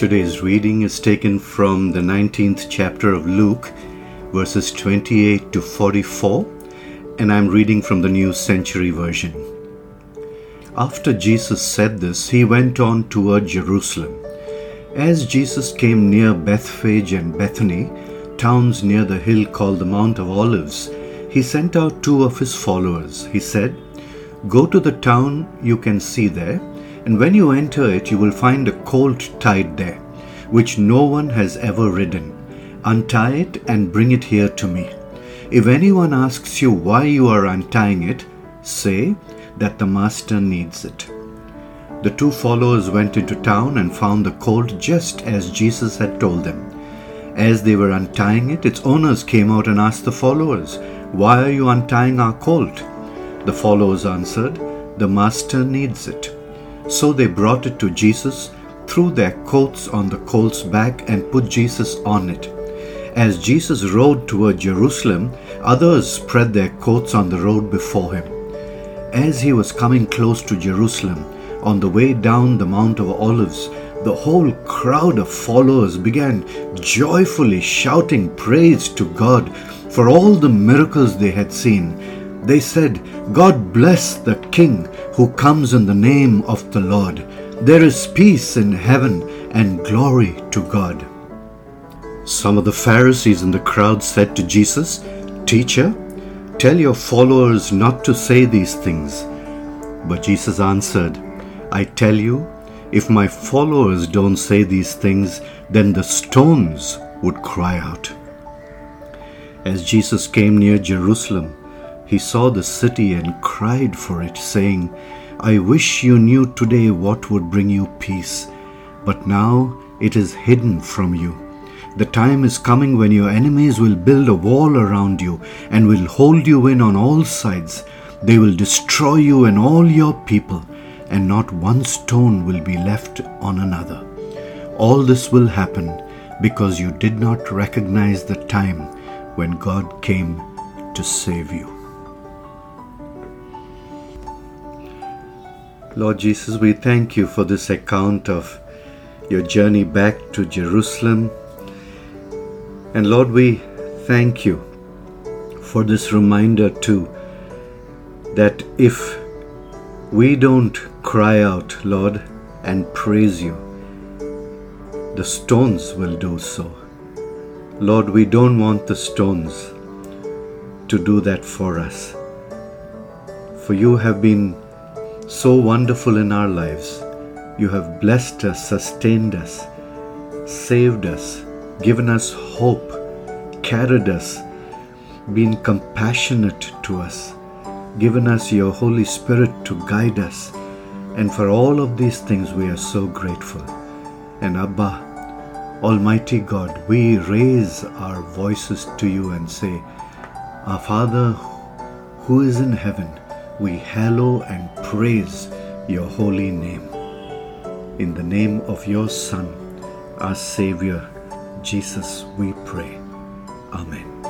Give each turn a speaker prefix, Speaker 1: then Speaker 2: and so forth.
Speaker 1: Today's reading is taken from the 19th chapter of Luke, verses 28 to 44, and I'm reading from the New Century Version. After Jesus said this, he went on toward Jerusalem. As Jesus came near Bethphage and Bethany, towns near the hill called the Mount of Olives, he sent out two of his followers. He said, Go to the town you can see there and when you enter it, you will find a colt tied there, which no one has ever ridden. Untie it and bring it here to me. If anyone asks you why you are untying it, say that the master needs it. The two followers went into town and found the colt just as Jesus had told them. As they were untying it, its owners came out and asked the followers, Why are you untying our colt? The followers answered, The master needs it. So they brought it to Jesus, threw their coats on the colt's back, and put Jesus on it. As Jesus rode toward Jerusalem, others spread their coats on the road before him. As he was coming close to Jerusalem, on the way down the Mount of Olives, the whole crowd of followers began joyfully shouting praise to God for all the miracles they had seen. They said, God bless the King who comes in the name of the Lord. There is peace in heaven and glory to God. Some of the Pharisees in the crowd said to Jesus, Teacher, tell your followers not to say these things. But Jesus answered, I tell you, if my followers don't say these things, then the stones would cry out. As Jesus came near Jerusalem, he saw the city and cried for it, saying, I wish you knew today what would bring you peace, but now it is hidden from you. The time is coming when your enemies will build a wall around you and will hold you in on all sides. They will destroy you and all your people, and not one stone will be left on another. All this will happen because you did not recognize the time when God came to save you. Lord Jesus, we thank you for this account of your journey back to Jerusalem. And Lord, we thank you for this reminder too that if we don't cry out, Lord, and praise you, the stones will do so. Lord, we don't want the stones to do that for us. For you have been so wonderful in our lives. You have blessed us, sustained us, saved us, given us hope, carried us, been compassionate to us, given us your Holy Spirit to guide us. And for all of these things, we are so grateful. And Abba, Almighty God, we raise our voices to you and say, Our Father who is in heaven, we hallow and praise your holy name. In the name of your Son, our Savior, Jesus, we pray. Amen.